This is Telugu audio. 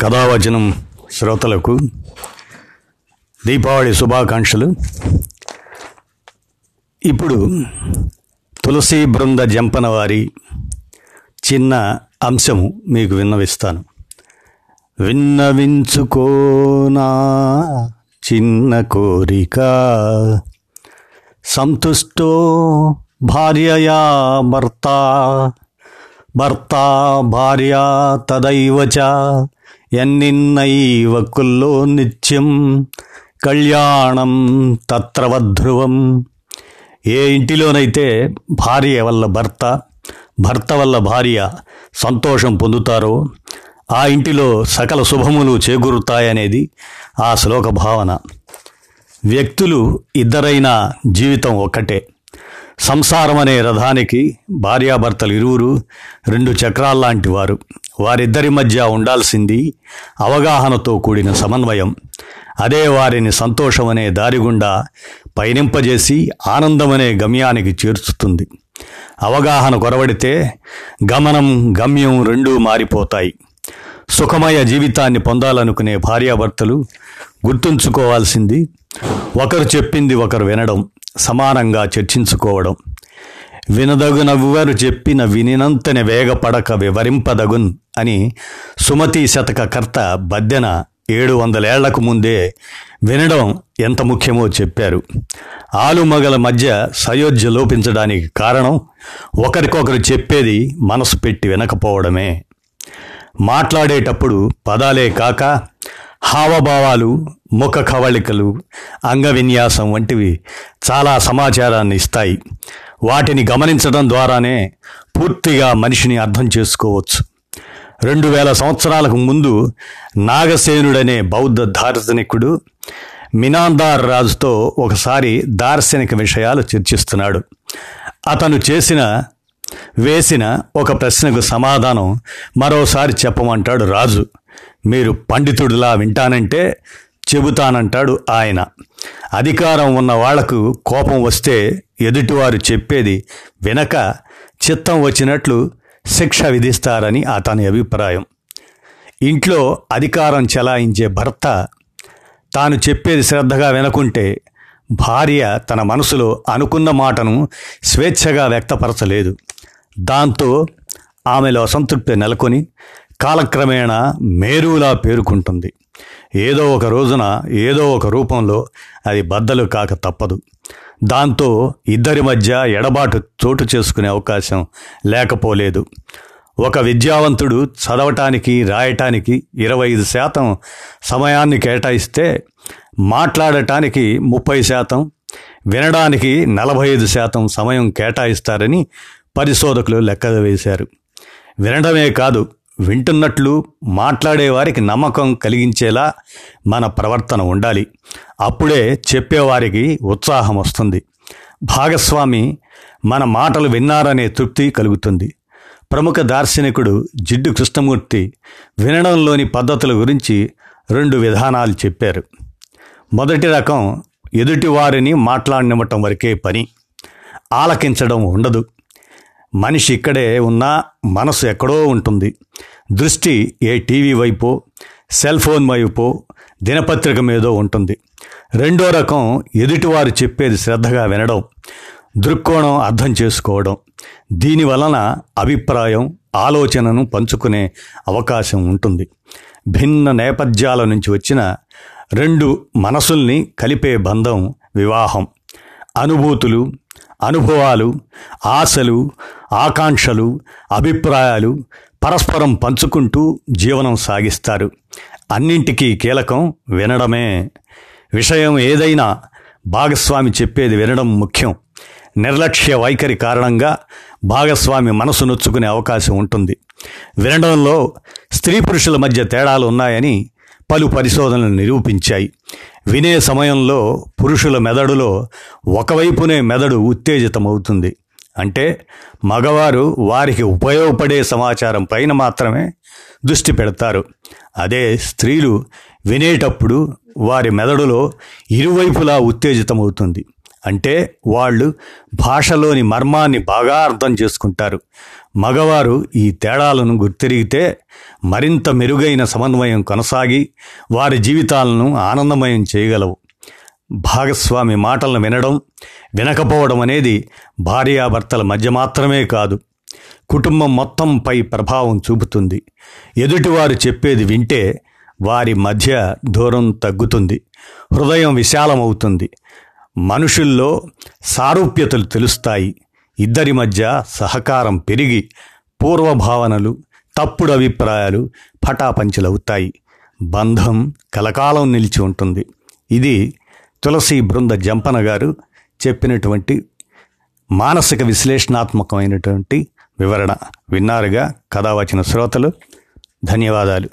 కథావచనం శ్రోతలకు దీపావళి శుభాకాంక్షలు. ఇప్పుడు తులసి బృంద జంపన వారి చిన్న అంశము మీకు విన్నవిస్తాను. విన్నవించుకోనా చిన్న కోరిక? సంతుష్టో భార్యయా భర్త? భర్త భార్య తదైవచ? చ వక్కుల్లో కుల్లో నిత్యం కళ్యాణం తత్రవధ్రువం. ఏ ఇంటిలోనైతే భార్య వల్ల భర్త భర్త వల్ల భార్య సంతోషం పొందుతారో ఆ ఇంటిలో సకల శుభములు చేకూరుతాయనేది ఆ శ్లోక భావన. వ్యక్తులు ఇద్దరైనా జీవితం ఒక్కటే. సంసారం అనే రథానికి భార్యాభర్తలు ఇరువురు రెండు చక్రాల్లాంటి వారు. వారిద్దరి మధ్య ఉండాల్సింది అవగాహనతో కూడిన సమన్వయం. అదే వారిని సంతోషమనే దారిగుండా దారి గుండా పయనింపజేసి ఆనందమనే గమ్యానికి చేర్చుతుంది. అవగాహన కొరవడితే గమనం గమ్యం రెండూ మారిపోతాయి. సుఖమయ జీవితాన్ని పొందాలనుకునే భార్యాభర్తలు గుర్తుంచుకోవాల్సింది ఒకరు చెప్పింది ఒకరు వినడం. సమానంగా చర్చించుకోవడం. వినదగునవ్వరు చెప్పిన వినినంతని వేగపడక వివరింపదగున్ అని సుమతి శతకకర్త బద్దెన ఏడు వందలేళ్ళకు ముందే వినడం ఎంత ముఖ్యమో చెప్పారు. ఆలుమగల మధ్య సయోధ్య లోపించడానికి కారణం ఒకరికొకరు చెప్పేది మనసు పెట్టి వినకపోవడమే. మాట్లాడేటప్పుడు పదాలే కాక హావభావాలు ముఖ కవళికలు అంగ విన్యాసం వంటివి చాలా సమాచారాన్ని ఇస్తాయి. వాటిని గమనించడం ద్వారానే పూర్తిగా మనిషిని అర్థం చేసుకోవచ్చు. రెండు వేల సంవత్సరాలకు ముందు నాగసేనుడనే బౌద్ధ దార్శనికుడు మినాందార్ రాజుతో ఒకసారి దార్శనిక విషయాలు చర్చిస్తున్నాడు. అతను చేసిన వేసిన ఒక ప్రశ్నకు సమాధానం మరోసారి చెప్పమంటాడు రాజు. మీరు పండితుడిలా వింటానంటే చెబుతానంటాడు ఆయన. అధికారం ఉన్న వాళ్ళకు కోపం వస్తే ఎదుటివారు చెప్పేది వినక చిత్తం వచ్చినట్లు శిక్ష విధిస్తారని అతని అభిప్రాయం. ఇంట్లో అధికారం చెలాయించే భర్త తాను చెప్పేది శ్రద్ధగా వినకుంటే భార్య తన మనసులో అనుకున్న మాటను స్వేచ్ఛగా వ్యక్తపరచలేదు. దాంతో ఆమెలో అసంతృప్తి నెలకొని కాలక్రమేణా మేరులా పేరుకుంటుంది. ఏదో ఒక రోజున ఏదో ఒక రూపంలో అది బద్దలు కాక తప్పదు. దాంతో ఇద్దరి మధ్య ఎడబాటు చోటు చేసుకునే అవకాశం లేకపోలేదు. ఒక విద్యావంతుడు చదవటానికి రాయటానికి ఇరవై ఐదు శాతం సమయాన్ని కేటాయిస్తే మాట్లాడటానికి ముప్పై శాతం వినడానికి నలభై ఐదు శాతం సమయం కేటాయిస్తారని పరిశోధకులు లెక్క వేశారు. వినడమే కాదు వింటున్నట్లు మాట్లాడేవారికి నమ్మకం కలిగించేలా మన ప్రవర్తన ఉండాలి. అప్పుడే చెప్పేవారికి ఉత్సాహం వస్తుంది. భాగస్వామి మన మాటలు విన్నారనే తృప్తి కలుగుతుంది. ప్రముఖ దార్శనికుడు జిడ్డు కృష్ణమూర్తి వినడంలోని పద్ధతుల గురించి రెండు విధానాలు చెప్పారు. మొదటి రకం ఎదుటివారిని మాట్లాడినివ్వటం వరకే పని. ఆలకించడం ఉండదు. మనిషి ఇక్కడే ఉన్నా మనసు ఎక్కడో ఉంటుంది. దృష్టి ఏ టీవీ వైపో సెల్ ఫోన్ వైపో దినపత్రిక మీదో ఉంటుంది. రెండో రకం ఎదుటివారు చెప్పేది శ్రద్ధగా వినడం దృక్కోణం అర్థం చేసుకోవడం. దీని వలన అభిప్రాయం ఆలోచనను పంచుకునే అవకాశం ఉంటుంది. భిన్న నేపథ్యాల నుంచి వచ్చిన రెండు మనసుల్ని కలిపే బంధం వివాహం. అనుభూతులు అనుభవాలు ఆశలు ఆకాంక్షలు అభిప్రాయాలు పరస్పరం పంచుకుంటూ జీవనం సాగిస్తారు. అన్నింటికీ కీలకం వినడమే. విషయం ఏదైనా భాగస్వామి చెప్పేది వినడం ముఖ్యం. నిర్లక్ష్య వైఖరి కారణంగా భాగస్వామి మనసు నొచ్చుకునే అవకాశం ఉంటుంది. వినడంలో స్త్రీ పురుషుల మధ్య తేడాలు ఉన్నాయని పలు పరిశోధనలు నిరూపించాయి. వినే సమయంలో పురుషుల మెదడులో ఒకవైపునే మెదడు ఉత్తేజితమవుతుంది. అంటే మగవారు వారికి ఉపయోగపడే సమాచారం పైన మాత్రమే దృష్టి పెడతారు. అదే స్త్రీలు వినేటప్పుడు వారి మెదడులో ఇరువైపులా ఉత్తేజితమవుతుంది. అంటే వాళ్ళు భాషలోని మర్మాన్ని బాగా అర్థం చేసుకుంటారు. మగవారు ఈ తేడాలను గుర్తిరిగితే మరింత మెరుగైన సమన్వయం కొనసాగి వారి జీవితాలను ఆనందమయం చేయగలవు. భాగస్వామి మాటలను వినడం వినకపోవడం అనేది భార్యాభర్తల మధ్య మాత్రమే కాదు. కుటుంబం మొత్తంపై ప్రభావం చూపుతుంది. ఎదుటివారు చెప్పేది వింటే వారి మధ్య దూరం తగ్గుతుంది. హృదయం విశాలమవుతుంది. మనుషుల్లో సారూప్యతలు తెలుస్తాయి. ఇద్దరి మధ్య సహకారం పెరిగి పూర్వభావనలు తప్పుడు అభిప్రాయాలు పటాపంచలవుతాయి. బంధం కలకాలం నిలిచి ఉంటుంది. ఇది తులసి బృంద జంపన గారు చెప్పినటువంటి మానసిక విశ్లేషణాత్మకమైనటువంటి వివరణ విన్నారుగా కథ వచ్చిన శ్రోతలు. ధన్యవాదాలు.